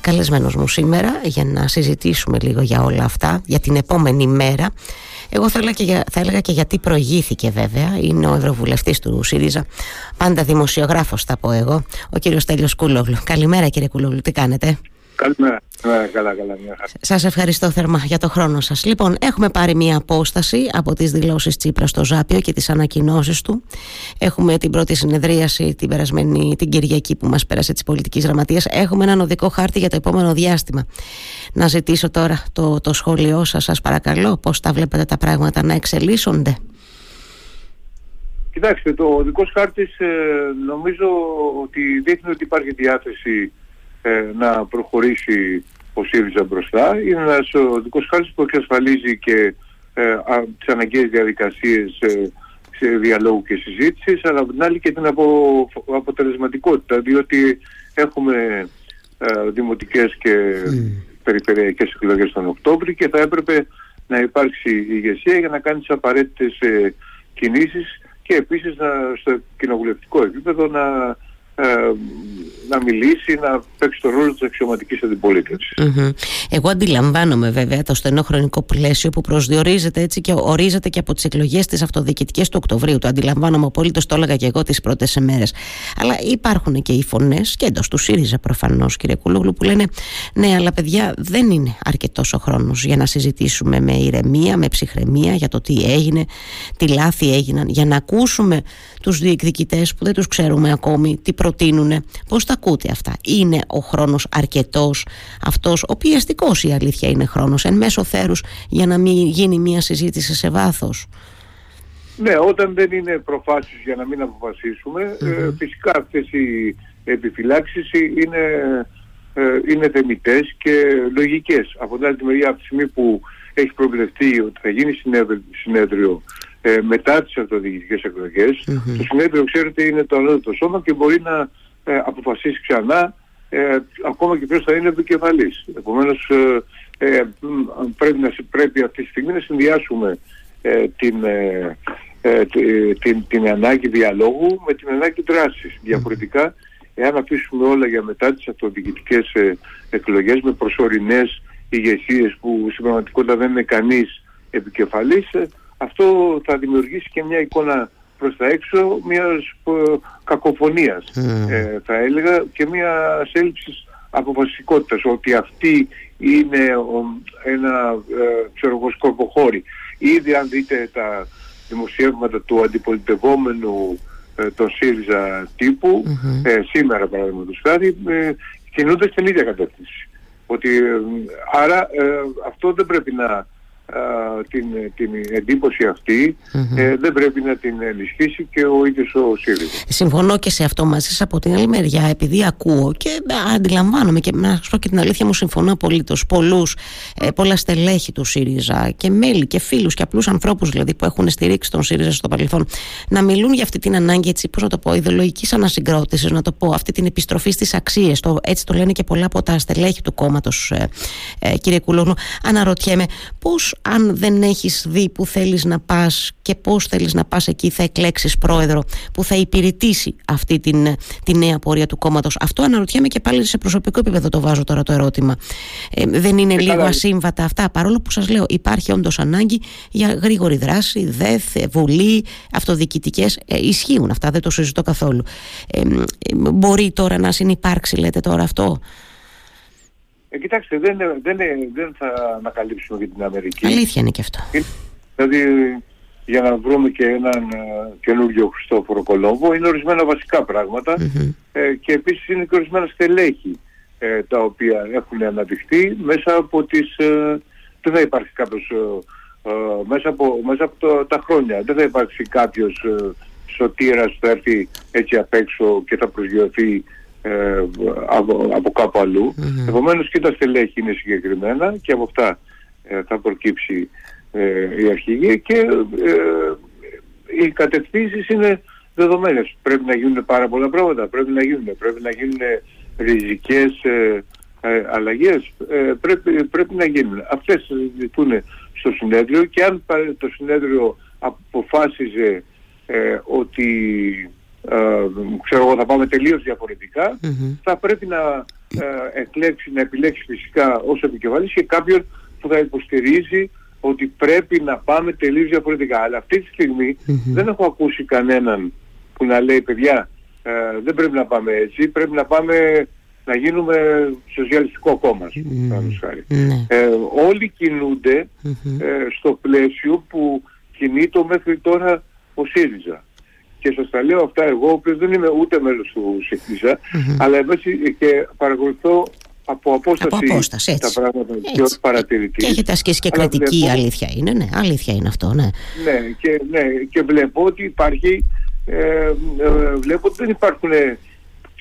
καλεσμένος μου σήμερα για να συζητήσουμε λίγο για όλα αυτά, για την επόμενη μέρα. Εγώ θα έλεγα, και για, θα έλεγα και γιατί προηγήθηκε βέβαια, είναι ο Ευρωβουλευτής του ΣΥΡΙΖΑ, πάντα δημοσιογράφος θα πω εγώ, ο κύριος Τέλειος Κούλογλου. Καλημέρα κύριε Κούλογλου, τι κάνετε; Καλημέρα. Ναι, καλά, καλά, μια Σας ευχαριστώ θερμά για το χρόνο σας. Λοιπόν, έχουμε πάρει μια απόσταση από τις δηλώσεις Τσίπρας στο Ζάπιο και τις ανακοινώσεις του. Έχουμε την πρώτη συνεδρίαση την περασμένη την Κυριακή που μας πέρασε της πολιτικής γραμματείας. Έχουμε έναν οδικό χάρτη για το επόμενο διάστημα. Να ζητήσω τώρα το, το σχόλιο σας, σας παρακαλώ, πώς τα βλέπετε τα πράγματα να εξελίσσονται. Κοιτάξτε, το οδικός χάρτης ε, νομίζω ότι δείχνει ότι υπάρχει διάθεση ε, να προχωρήσει ο ΣΥΡΙΖΑ μπροστά. Είναι ένας οδικός χάρτης που εξασφαλίζει και ε, α, τις αναγκαίες διαδικασίες ε, σε διαλόγου και συζήτησης, αλλά από την άλλη και την απο, αποτελεσματικότητα, διότι έχουμε ε, δημοτικές και mm. περιφερειακές εκλογές τον Οκτώβρη και θα έπρεπε να υπάρξει ηγεσία για να κάνει τις απαραίτητες ε, κινήσεις και επίσης να, στο κοινοβουλευτικό επίπεδο να ε, να μιλήσει, να παίξει τον ρόλο της αξιωματικής Εγώ αντιλαμβάνομαι βέβαια το στενό χρονικό πλαίσιο που προσδιορίζεται έτσι και ορίζεται και από τις εκλογές της αυτοδιοικητικές του Οκτωβρίου. Το αντιλαμβάνομαι απολύτως, το έλεγα και εγώ τις πρώτες ημέρες. Αλλά υπάρχουν και οι φωνές και εντός του ΣΥΡΙΖΑ προφανώς κύριε Κούλογλου που λένε ναι αλλά παιδιά δεν είναι αρκετός ο χρόνος για να συζητήσουμε με ηρεμία, με ψυχραιμία για το τι έγινε, τι λάθη έγιναν, για να ακούσουμε τους διεκδικητές που δεν τους ξέρουμε ακόμη τι προτείνουν. Πώς τα ακούτε αυτά; Είναι ο χρόνος αρκετός αυτός, ο πιεστικός η αλήθεια είναι χρόνος, εν μέσω θέρους για να μην γίνει μια συζήτηση σε βάθος; Ναι, όταν δεν είναι προφάσεις για να μην αποφασισουμε ε, φυσικά αυτές οι επιφυλάξεις είναι, ε, είναι θεμητές και λογικές. Από την άλλη μεριά, από τη στιγμή που έχει προβλεφτεί ότι θα γίνει συνέδριο ε, μετά τις αυτοδιοικητικές Το συνέδριο, ξέρετε, είναι το ανώτατο σώμα και μπορεί να ε, αποφασίσει ξανά ε, ακόμα και ποιος θα είναι επικεφαλής. Επομένως, ε, ε πρέπει, να, πρέπει αυτή τη στιγμή να συνδυάσουμε την, την, την ανάγκη διαλόγου με την ανάγκη δράσης. Διαφορετικά, εάν αφήσουμε όλα για μετά τις αυτοδιοικητικές εκλογές με προσωρινές ηγεσίες που στην πραγματικότητα δεν είναι κανείς επικεφαλής, αυτό θα δημιουργήσει και μια εικόνα προς τα έξω μιας ε, κακοφωνίας ε, θα έλεγα και μιας έλλειψης αποφασιστικότητας ότι αυτή είναι ο, ένα ε, ξέρω εγώ σκορποχώρι. Ήδη αν δείτε τα δημοσιεύματα του αντιπολιτευόμενου ε, των ΣΥΡΙΖΑ τυπου ε, σήμερα παραδείγματος χάρη ε, κινούνται στην ίδια κατεύθυνση. Ότι, ε, άρα αυτό δεν πρέπει να την, την εντύπωση ε, δεν πρέπει να την ενισχύσει και ο ίδιος ο ΣΥΡΙΖΑ. Συμφωνώ και σε αυτό μαζί σας από την άλλη μεριά επειδή ακούω και αντιλαμβάνομαι και να σας πω και την αλήθεια μου συμφωνώ απολύτως. Πολλούς, ε, πολλά στελέχη του ΣΥΡΙΖΑ και μέλη και φίλους και απλούς ανθρώπους δηλαδή που έχουν στηρίξει τον ΣΥΡΙΖΑ στο παρελθόν να μιλούν για αυτή την ανάγκη έτσι πώς να το πω ιδεολογικής ανασυγκρότησης να το πω αυτή την επιστροφή στις αξίες το, έτσι το λένε και πολλά από τα στελέχη του κόμματος ε, ε, κύριε Κουλόγνου αναρωτιέμαι πώς αν δεν έχεις δει που θέλεις να πας και πώς θέλεις να πας εκεί θα εκλέξεις πρόεδρο που θα υπηρετήσει αυτή την, την νέα πορεία του κόμματος. Αυτό αναρωτιέμαι και πάλι σε προσωπικό επίπεδο το βάζω τώρα το ερώτημα. Ε, δεν είναι και λίγο ασύμβατα αυτά παρόλο που σας λέω υπάρχει όντως ανάγκη για γρήγορη δράση, ΔΕΘ, Βουλή, αυτοδιοικητικές. Ε, ισχύουν αυτά, δεν το συζητώ καθόλου. Ε, μπορεί τώρα να συνεπάρξει λέτε τώρα αυτό; Ε, κοιτάξτε, δεν, δεν, δεν θα ανακαλύψουμε για την Αμερική. Αλήθεια είναι και αυτό. Δηλαδή, για να βρούμε και έναν uh, καινούργιο Χριστόφορο Κολόμβο, είναι ορισμένα βασικά ε, και επίσης είναι και ορισμένα στελέχη ε, τα οποία έχουν αναδειχθεί μέσα από τις... Ε, δεν θα υπάρχει κάποιος... Ε, μέσα από, μέσα από το, τα χρόνια. Δεν θα υπάρξει κάποιος σωτήρας που θα έρθει έτσι απ' έξω και θα προσγειωθεί ε, από, από κάπου αλλού. Mm-hmm. Επομένως και τα στελέχη είναι συγκεκριμένα και από αυτά ε, θα προκύψει ε, η αρχηγή και ε, οι κατευθύνσεις είναι δεδομένες. Πρέπει να γίνουν πάρα πολλά πράγματα, πρέπει να γίνουν, πρέπει να γίνουν ριζικές ε, ε, αλλαγές, πρέπει, πρέπει να γίνουν. Αυτές συζητούν στο συνέδριο και αν το συνέδριο αποφάσιζε ότι ξέρω εγώ θα πάμε τελείως θα πρέπει να ε, εκλέξει, να επιλέξει φυσικά ως επικεφαλής και κάποιον που θα υποστηρίζει ότι πρέπει να πάμε τελείως διαφορετικά. Αλλά αυτή τη στιγμη δεν έχω ακούσει κανέναν που να λέει παιδιά ε, δεν πρέπει να πάμε έτσι, πρέπει να πάμε να γίνουμε σοσιαλιστικό κόμμα, ναι. ε, όλοι ε, στο πλαίσιο που κινείται μέχρι τώρα ο ΣΥΡΙΖΑ. Και σας τα λέω αυτά εγώ, ο οποίος δεν είμαι ούτε μέλος του ΣΥΡΙΖΑ, αλλά εμείς και παρακολουθώ από απόσταση, από απόσταση τα πράγματα και ως παρατηρητής. Και έχετε ασκήσει και κριτική βλέπω... αλήθεια είναι, ναι, αλήθεια είναι αυτό, ναι. Ναι, και, ναι, και βλέπω ότι υπάρχει, ε, ε, βλέπω ότι δεν υπάρχουν,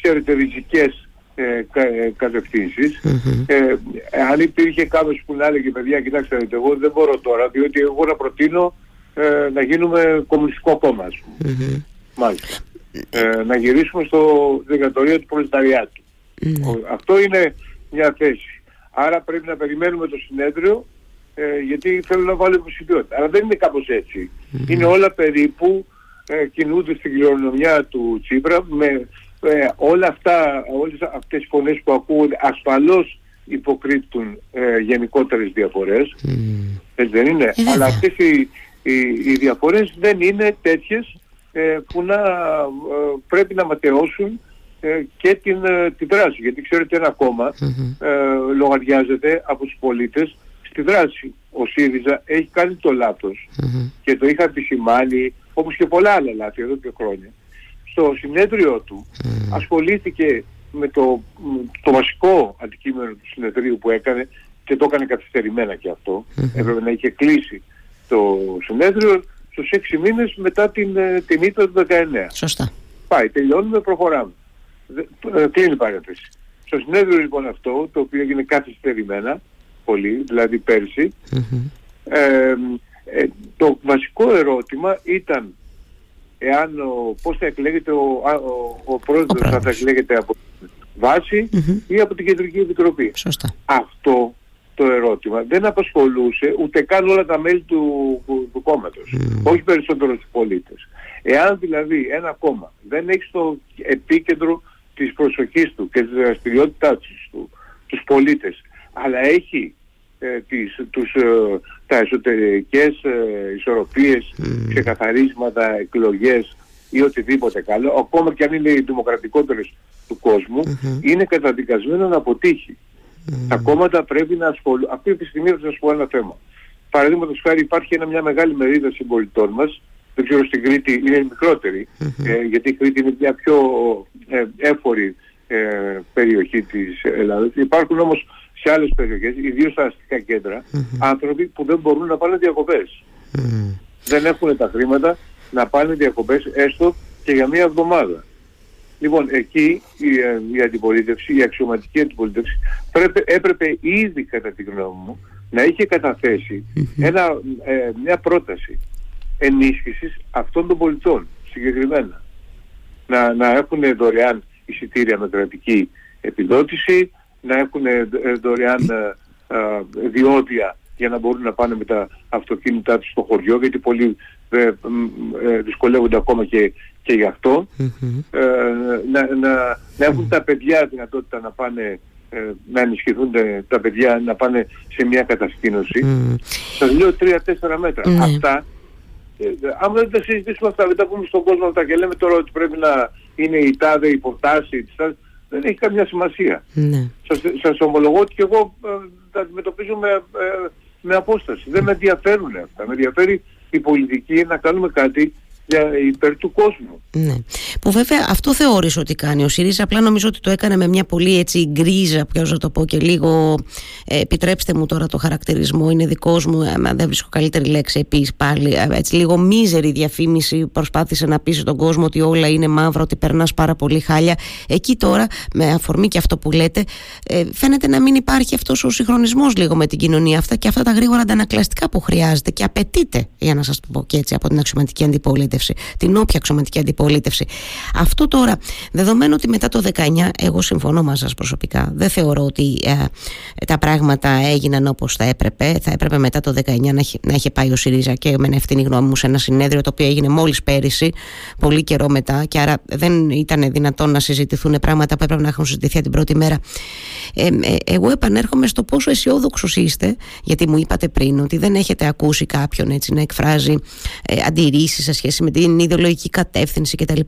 ξέρετε, ριζικές ε, ε κατευθυνσεις ε, αν υπήρχε κάποιος που να έλεγε παιδιά κοιτάξτε εγώ δεν μπορώ τώρα διότι εγώ να προτείνω ε, να γίνουμε κομμουνιστικό κόμμα ας πούμε. Μάλιστα. Ε, να γυρίσουμε στο δικατορείο του προλεταριάτου. Αυτό είναι μια θέση. Άρα πρέπει να περιμένουμε το συνέδριο ε, γιατί θέλω να βάλω υποψηφιότητα. Αλλά δεν είναι κάπως Είναι όλα περίπου ε, κινούνται στην κληρονομιά του Τσίπρα με ε, όλα αυτά, όλες αυτές οι φωνές που ακούγονται ασφαλώς υποκρύπτουν ε, γενικότερες διαφορές. Έτσι δεν είναι; Ε, Αλλά αυτές οι, οι, οι διαφορές δεν είναι τέτοιες ε, που να πρέπει να ματαιώσουν και την, την δράση. Γιατί ξέρετε ένα λογαριάζεται από τους πολίτες στη δράση. Ο ΣΥΡΙΖΑ έχει κάνει το λαθος και το είχα επισημάνει όπως και πολλά άλλα λάθη εδώ και χρόνια στο συνέδριο του ασχολήθηκε με το, το βασικό αντικείμενο του συνεδρίου που έκανε και το έκανε καθυστερημένα και αυτό. Έπρεπε να είχε κλείσει το συνέδριο στους 6 μήνες μετά την, ε, την ήττα του 19. Σωστά. Πάει, τελειώνουμε, προχωράμε. Ε, κλείνει η παρένθεση; Στο συνέδριο λοιπόν αυτό, το οποίο έγινε καθυστερημένα, πολύ, δηλαδή πέρσι, ε, ε, το βασικό ερώτημα ήταν εάν ο, πώς θα εκλέγεται ο, ο, ο πρόεδρος, θα εκλέγεται από βάση ή από την Κεντρική Επιτροπή. Σωστά. Αυτό το ερώτημα δεν απασχολούσε ούτε καν όλα τα μέλη του, του, κόμματος, όχι περισσότερο τους πολίτες. Εάν δηλαδή ένα κόμμα δεν έχει στο επίκεντρο της προσοχής του και της δραστηριότητάς του τους πολίτες, αλλά έχει ε, τις, τους, ε, τα εσωτερικές ε, ισορροπίες, mm. ξεκαθαρίσματα, εκλογές ή οτιδήποτε καλό, ακόμα και αν είναι οι δημοκρατικότερες του κόσμου, είναι καταδικασμένο να αποτύχει. Τα κόμματα πρέπει να ασχολούν. Αυτή τη στιγμή θα σας πω ένα θέμα. Παραδείγματος χάρη υπάρχει ένα, μια μεγάλη μερίδα συμπολιτών μας, δεν ξέρω στην Κρήτη είναι μικρότερη, ε, γιατί η Κρήτη είναι μια πιο ε, έφορη ε, περιοχή της Ελλάδας. Υπάρχουν όμως σε άλλες περιοχές, ιδίως στα αστικά κέντρα, άνθρωποι που δεν μπορούν να πάνε διακοπές. Δεν έχουν τα χρήματα να πάνε διακοπές έστω και για μία εβδομάδα. Λοιπόν, εκεί η, ε, η αντιπολίτευση, η αξιωματική αντιπολίτευση πρέπει, έπρεπε ήδη κατά τη γνώμη μου να είχε ένα, ε, μια πρόταση ενίσχυσης αυτών των πολιτών συγκεκριμένα. Να, να έχουν δωρεάν εισιτήρια με κρατική επιδότηση, να έχουν ε, δωρεάν ε, ε, διόδια για να μπορούν να πάνε με τα αυτοκίνητά τους στο χωριό γιατί πολλοί δυσκολεύονται ακόμα και, και γι' αυτό να, να, να έχουν τα παιδιά δυνατότητα να πάνε να ενισχυθούν τα παιδιά να πάνε σε μια κατασκήνωση σας λέω τρία-τέσσερα μέτρα ναι. αυτά αν δεν τα συζητήσουμε αυτά δεν τα πούμε στον κόσμο αυτά και λέμε τώρα ότι πρέπει να είναι η τάδε υποτάση δεν έχει καμιά σημασία. Ναι. Σας, σας ομολογώ ότι και εγώ ε, τα αντιμετωπίζω με, ε, με απόσταση. Δεν με ενδιαφέρουν αυτά. Με ενδιαφέρει η πολιτική να κάνουμε κάτι για υπέρ του κόσμου. Ναι. Που βέβαια αυτό θεώρησε ότι κάνει ο ΣΥΡΙΖΑ. Απλά νομίζω ότι το έκανε με μια πολύ έτσι γκρίζα, ποιος να το πω και λίγο. Ε, επιτρέψτε μου τώρα το χαρακτηρισμό, είναι δικός μου, ε, δεν βρίσκω καλύτερη λέξη επίσης πάλι. Ε, έτσι, λίγο μίζερη διαφήμιση. Προσπάθησε να πείσει τον κόσμο ότι όλα είναι μαύρα, ότι περνάς πάρα πολύ χάλια. Εκεί τώρα, με αφορμή και αυτό που λέτε, ε, φαίνεται να μην υπάρχει αυτός ο συγχρονισμός λίγο με την κοινωνία αυτά και αυτά τα γρήγορα αντανακλαστικά που χρειάζεται και απαιτείται, για να σας το πω και έτσι, από την αξιωματική αντιπολίτευση αντιπολίτευση, την όποια αξιωματική αντιπολίτευση. Αυτό τώρα, δεδομένου ότι μετά το 19, εγώ συμφωνώ μαζί σας προσωπικά, δεν θεωρώ ότι ε, τα πράγματα έγιναν όπως θα έπρεπε. Θα έπρεπε μετά το 19 να, να είχε πάει ο ΣΥΡΙΖΑ και με ευθύνη γνώμη μου σε ένα συνέδριο το οποίο έγινε μόλις πέρυσι, πολύ καιρό μετά, και άρα δεν ήταν δυνατόν να συζητηθούν πράγματα που έπρεπε να έχουν συζητηθεί την πρώτη μέρα. Ε, ε, εγώ επανέρχομαι στο πόσο αισιόδοξος είστε, γιατί μου είπατε πριν ότι δεν έχετε ακούσει κάποιον έτσι να εκφράζει ε, αντιρρήσεις σε σχέση με την ιδεολογική κατεύθυνση κτλ.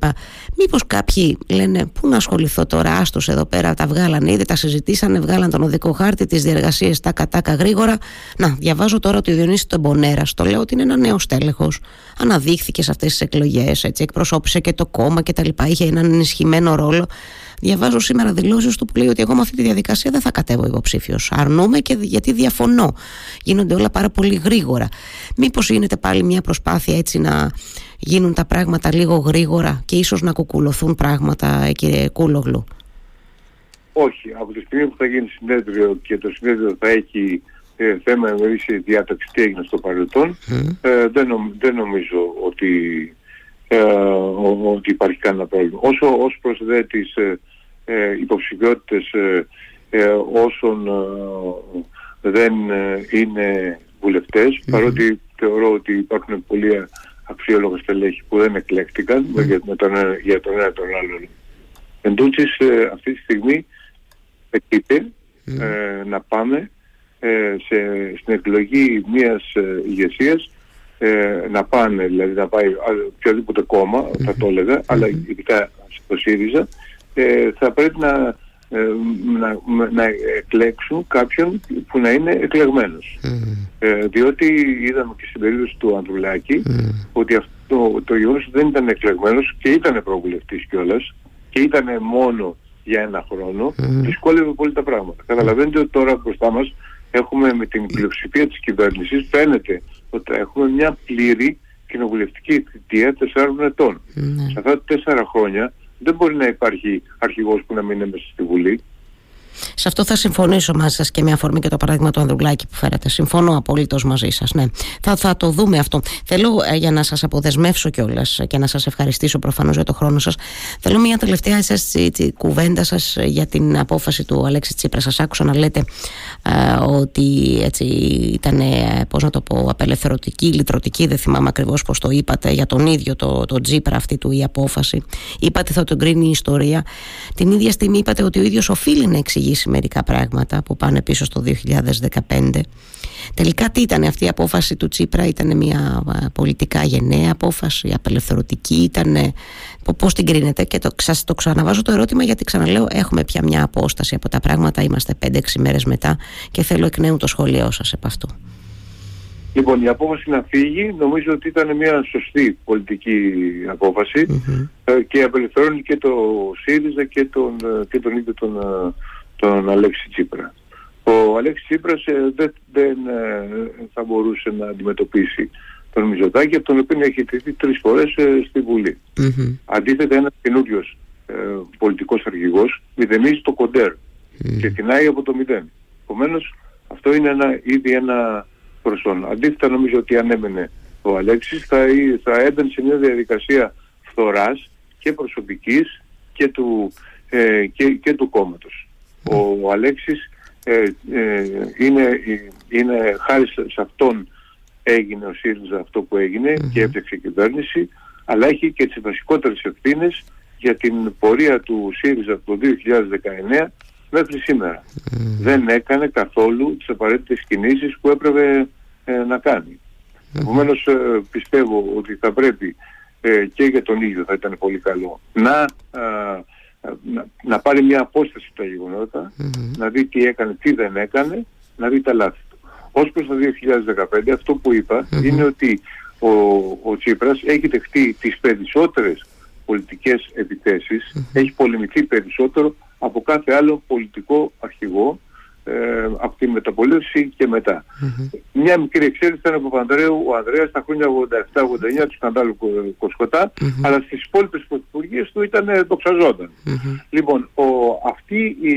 Μήπως κάποιοι λένε, Πού να ασχοληθώ τώρα, άστος εδώ πέρα, τα βγάλανε ήδη, τα συζητήσανε, βγάλαν τον οδικό χάρτη, τις διεργασίες τα κατάκα γρήγορα. Να, διαβάζω τώρα ότι ο Διονύσης τον Μπονέρα, το λέω ότι είναι ένα νέο στέλεχος. Αναδείχθηκε σε αυτές τις εκλογές, εκπροσώπησε και το κόμμα κτλ. Είχε έναν ενισχυμένο ρόλο. Διαβάζω σήμερα δηλώσεις του που λέει ότι εγώ με αυτή τη διαδικασία δεν θα κατέβω υποψήφιος. Αρνούμε και γιατί διαφωνώ. Γίνονται όλα πάρα πολύ γρήγορα. Μήπως γίνεται πάλι μια προσπάθεια έτσι να γίνουν τα πράγματα λίγο γρήγορα και ίσως να κουκουλωθούν πράγματα, κύριε Κούλογλου; Όχι. Από τη στιγμή που θα γίνει συνέδριο και το συνέδριο θα έχει ε, θέμα εμερήσια διάταξη τι έγινε στο παρελθόν, ε, δεν, δεν νομίζω ότι, ε, ότι υπάρχει κανένα πρόβλημα. Όσο ως προς δε τις ε, ε, υποψηφιότητες ε, ε, όσων δεν είναι παρότι θεωρώ ότι υπάρχουν πολλοί αξιόλογα στελέχη που δεν εκλέχτηκαν για, τον, για τον ένα τον άλλον. Εν τούτης, αυτή τη στιγμή εκείται να πάμε σε, στην εκλογή μιας ηγεσίας να πάνε, δηλαδή να πάει οποιοδήποτε κόμμα, θα το έλεγα, αλλά ειδικά στο ΣΥΡΙΖΑ, ε, θα πρέπει να, ε, να, να εκλέξουν κάποιον που να είναι εκλεγμένος. Ε, διότι είδαμε και στην περίπτωση του Ανδρουλάκη ότι αυτό το γεγονός δεν ήταν εκλεγμένος και ήταν προβουλευτής κιόλας και ήταν μόνο για ένα χρόνο, δυσκόλευε πολύ τα πράγματα. Καταλαβαίνετε ότι τώρα μπροστά μας έχουμε με την πλειοψηφία της κυβέρνησης φαίνεται ότι έχουμε μια πλήρη κοινοβουλευτική θητεία τεσσάρων ετών. Σε αυτά τα τέσσερα χρόνια δεν μπορεί να υπάρχει αρχηγός που να μην είναι μέσα στη Βουλή. Σε αυτό θα συμφωνήσω μαζί σας και με αφορμή και το παράδειγμα του Ανδρουλάκη που φέρατε. Συμφωνώ απολύτως μαζί σας. Ναι. Θα, θα το δούμε αυτό. Θέλω ε, για να σας αποδεσμεύσω κιόλας και να σας ευχαριστήσω προφανώς για το χρόνο σας. Θέλω μια τελευταία εσάς, κουβέντα σας για την απόφαση του Αλέξη Τσίπρα. Σας άκουσα να λέτε ε, ότι έτσι, ήταν, ε, πώς να το πω, απελευθερωτική, λυτρωτική. Δεν θυμάμαι ακριβώς πώς το είπατε για τον ίδιο το, το Τσίπρα αυτή του η απόφαση. Είπατε θα τον κρίνει η ιστορία. Την ίδια στιγμή είπατε ότι ο ίδιος οφείλει να εξηγήσει εξηγήσει μερικά πράγματα που πάνε πίσω στο 2015. Τελικά τι ήταν αυτή η απόφαση του Τσίπρα, ήταν μια πολιτικά γενναία απόφαση, απελευθερωτική, ήταν πώς την κρίνετε; Και το, σας το ξαναβάζω το ερώτημα γιατί ξαναλέω έχουμε πια μια απόσταση από τα πράγματα, είμαστε 5-6 μέρες μετά και θέλω εκ νέου το σχόλιο σας επ' αυτού. Λοιπόν, η απόφαση να φύγει νομίζω ότι ήταν μια σωστή πολιτική ε, και απελευθερώνει και το ΣΥΡΙΖΑ και τον, ε, και τον ίδιο τον τον Αλέξη Τσίπρας. Ο Αλέξης Τσίπρας ε, δεν, δεν ε, θα μπορούσε να αντιμετωπίσει τον Μιζωτάκη, από τον οποίο έχει τηθεί τρεις φορές ε, στη Βουλή. Mm-hmm. Αντίθετα ένας καινούριος ε, πολιτικός αρχηγός μηδενίζει το κοντέρ mm-hmm. και κοινάει από το μηδέν. Επομένως, αυτό είναι ένα, ήδη ένα προσόν. Αντίθετα νομίζω ότι αν έμενε ο Αλέξης θα, θα έμπαινε σε μια διαδικασία φθοράς και προσωπικής και του, ε, και, και του κόμματος. Ο Αλέξης ε, ε, είναι, είναι χάρη σε αυτόν έγινε ο ΣΥΡΙΖΑ αυτό που εγινε και έπαιξε κυβέρνηση αλλά έχει και τις βασικότερες ευθύνες για την πορεία του ΣΥΡΙΖΑ από το 2019 μέχρι σήμερα. Δεν έκανε καθόλου τις απαραίτητες κινήσεις που έπρεπε ε, να κάνει. Επομένως πιστεύω ότι θα πρέπει και για τον ίδιο θα ήταν πολύ καλό να να, να πάρει μια απόσταση από τα γεγονότα, να δει τι έκανε, τι δεν έκανε, να δει τα λάθη του. Ως προς το 2015 αυτό που είπα είναι ότι ο, ο Τσίπρας έχει δεχτεί τις περισσότερες πολιτικές έχει πολεμηθεί περισσότερο από κάθε άλλο πολιτικό αρχηγό ε, από τη μεταπολίτευση και μετά. Μια μικρή εξαίρεση ήταν από Παπανδρέου ο Ανδρέας στα χρόνια 87-89 του σκανδάλου Κοσκοτά, αλλά στις υπόλοιπες πρωθυπουργίες του ήταν ε, δοξαζονταν Λοιπόν, ο, αυτή η,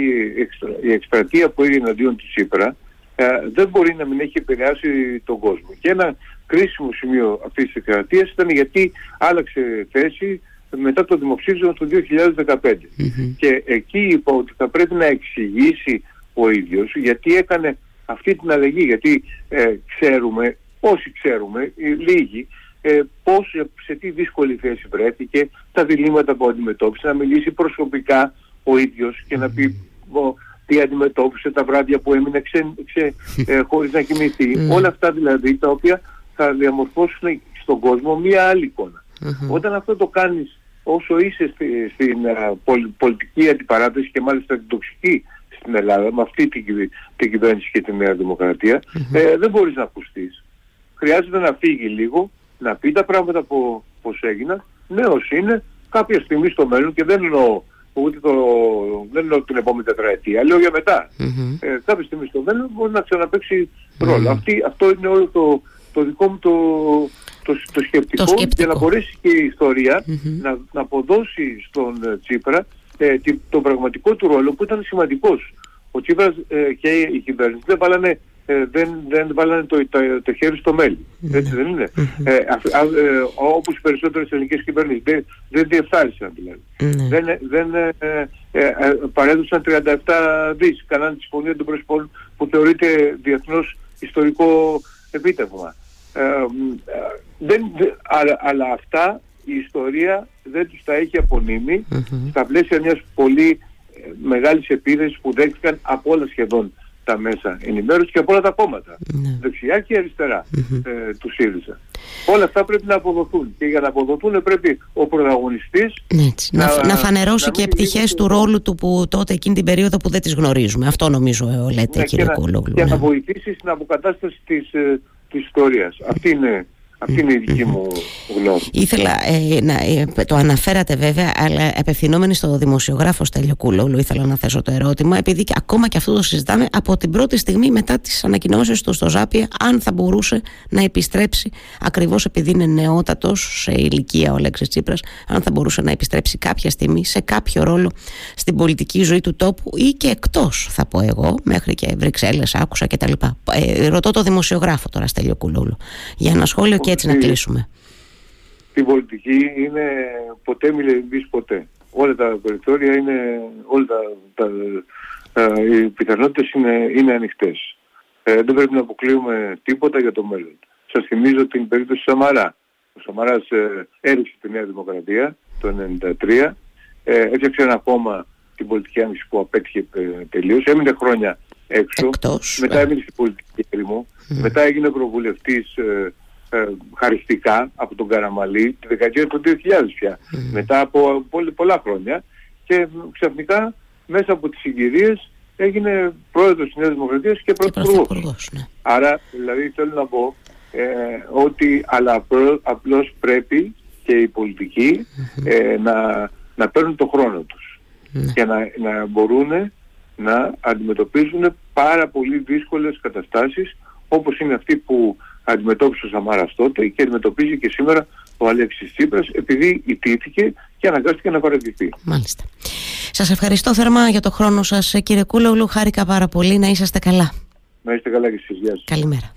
η εκστρατεία που έγινε αντίον του Τσίπρα ε, δεν μπορεί να μην έχει επηρεάσει τον κόσμο. Και ένα κρίσιμο σημείο αυτής της εκκρατείας ήταν γιατί άλλαξε θέση μετά το δημοψήφισμα του 2015. Και εκεί είπα ότι θα πρέπει να εξηγήσει ο ίδιος γιατί έκανε αυτή την αλλαγή. Γιατί ε, ξέρουμε, όσοι ξέρουμε, λίγοι, ε, πώς, σε τι δύσκολη θέση βρέθηκε, τα διλήμματα που αντιμετώπισε, να μιλήσει προσωπικά ο ίδιος και να πει τι αντιμετώπισε τα βράδια που έμεινε ξε, ξε, ε, χωρίς να κοιμηθεί. Όλα αυτά δηλαδή τα οποία θα διαμορφώσουν στον κόσμο μία άλλη Όταν αυτό το κάνεις όσο είσαι στη, στην uh, πολιτική αντιπαράταση και μάλιστα την τοξική στην Ελλάδα με αυτή την, την κυβέρνηση και τη Νέα ε, δεν μπορείς να ακουστείς. Χρειάζεται να φύγει λίγο, να πει τα πράγματα που, πώς έγιναν, νέος είναι, κάποια στιγμή στο μέλλον και δεν εννοώ ούτε το, δεν εννοώ την επόμενη τετραετία, λέω για μετά. Ε, κάποια στιγμή στο μέλλον μπορεί να ξαναπαίξει Αυτή, αυτό είναι όλο το, το δικό μου το, το, το, σκεπτικό, για να μπορέσει και η ιστορια να, να αποδώσει στον ε, Τσίπρα ε, τον πραγματικό του ρόλο που ήταν σημαντικός. Ο Τσίπρας ε, και η κυβέρνηση δεν βάλανε, ε, δεν, δεν βάλανε το, το, το χέρι στο μέλι. Έτσι δεν είναι. Ε, ε, όπως οι περισσότερες ελληνικές κυβερνήσεις. Δεν, δεν διεφθάρισαν δηλαδή. Δεν, δεν ε, παρέδωσαν 37 δις. Κάνανε τη συμφωνία των προσωπών που θεωρείται διεθνώς ιστορικό επίτευγμα. δεν, αλλά, αλλά αυτά η ιστορία δεν τους τα έχει απονείμει στα πλαίσια μιας πολύ ε, μεγάλης επίθεσης που δέχτηκαν από όλα σχεδόν τα μέσα ενημέρωσης και από όλα τα κόμματα, mm-hmm. δεξιά και αριστερά ε, τους ΣΥΡΙΖΑ. Όλα αυτά πρέπει να αποδοθούν και για να αποδοθούν πρέπει ο πρωταγωνιστής να, να, να φανερώσει να και πτυχές του ρόλου του που τότε εκείνη την περίοδο που δεν τις γνωρίζουμε. Αυτό νομίζω ε, λέτε ναι, κύριε Κούλογλου. Και, να, και να βοηθήσει στην αποκατάσταση της, ε, της ιστορίας. Αυτή είναι αυτή είναι η δική μου γνώμη. Ήθελα ε, να ε, το αναφέρατε βέβαια, αλλά απευθυνόμενοι στο δημοσιογράφο Στέλιο Κούλογλου, ήθελα να θέσω το ερώτημα, επειδή και, ακόμα και αυτό το συζητάμε από την πρώτη στιγμή μετά τις ανακοινώσεις του στο Ζάπια, αν θα μπορούσε να επιστρέψει, ακριβώς επειδή είναι νεότατος σε ηλικία ο Αλέξης Τσίπρας, αν θα μπορούσε να επιστρέψει κάποια στιγμή σε κάποιο ρόλο στην πολιτική ζωή του τόπου ή και εκτός, θα πω εγώ, μέχρι και Βρυξέλλες, άκουσα κτλ. Ε, ρωτώ το δημοσιογράφο τώρα, Στέλιο Κούλογλου, για ένα σχόλιο και έτσι να κλείσουμε. Στην πολιτική είναι ποτέ μιλεύεις ποτέ. Όλα τα περιθώρια είναι, όλα τα, τα, τα οι πιθανότητες είναι, είναι ανοιχτές. Ε, δεν πρέπει να αποκλείουμε τίποτα για το μέλλον. Σας θυμίζω την περίπτωση Σαμαρά. Ο Σαμαράς ε, έριξε τη Νέα Δημοκρατία το 1993, ε, έφτιαξε ένα κόμμα την πολιτική άνοιξη που απέτυχε ε, τελείως, έμεινε χρόνια έξω, μετά ε. έμεινε στην πολιτική έρημο, μετά έγινε προβουλευτής ε, ε, χαριστικά από τον Καραμαλή τη δεκαετία του 2000 πια, μετά από πολλά χρόνια και ξαφνικά μέσα από τις συγκυρίες έγινε πρόεδρος της Νέας Δημοκρατίας και πρωθυπουργός. Ναι. Άρα δηλαδή θέλω να πω ε, ότι αλλά απλώς πρέπει και οι πολιτικοι ε, να, να παίρνουν το χρόνο τους ναι. και να, να μπορούν να αντιμετωπίζουν πάρα πολύ δύσκολες καταστάσεις όπως είναι αυτή που αντιμετώπισε ο Σαμάρας τότε και αντιμετωπίζει και σήμερα ο Αλέξης Τσίπρας επειδή ιτήθηκε και αναγκάστηκε να παραιτηθεί. Μάλιστα. Σας ευχαριστώ θερμά για το χρόνο σας κύριε Κούλογλου. Χάρηκα πάρα πολύ. Να είσαστε καλά. Να είστε καλά και εσείς. Γεια Καλημέρα.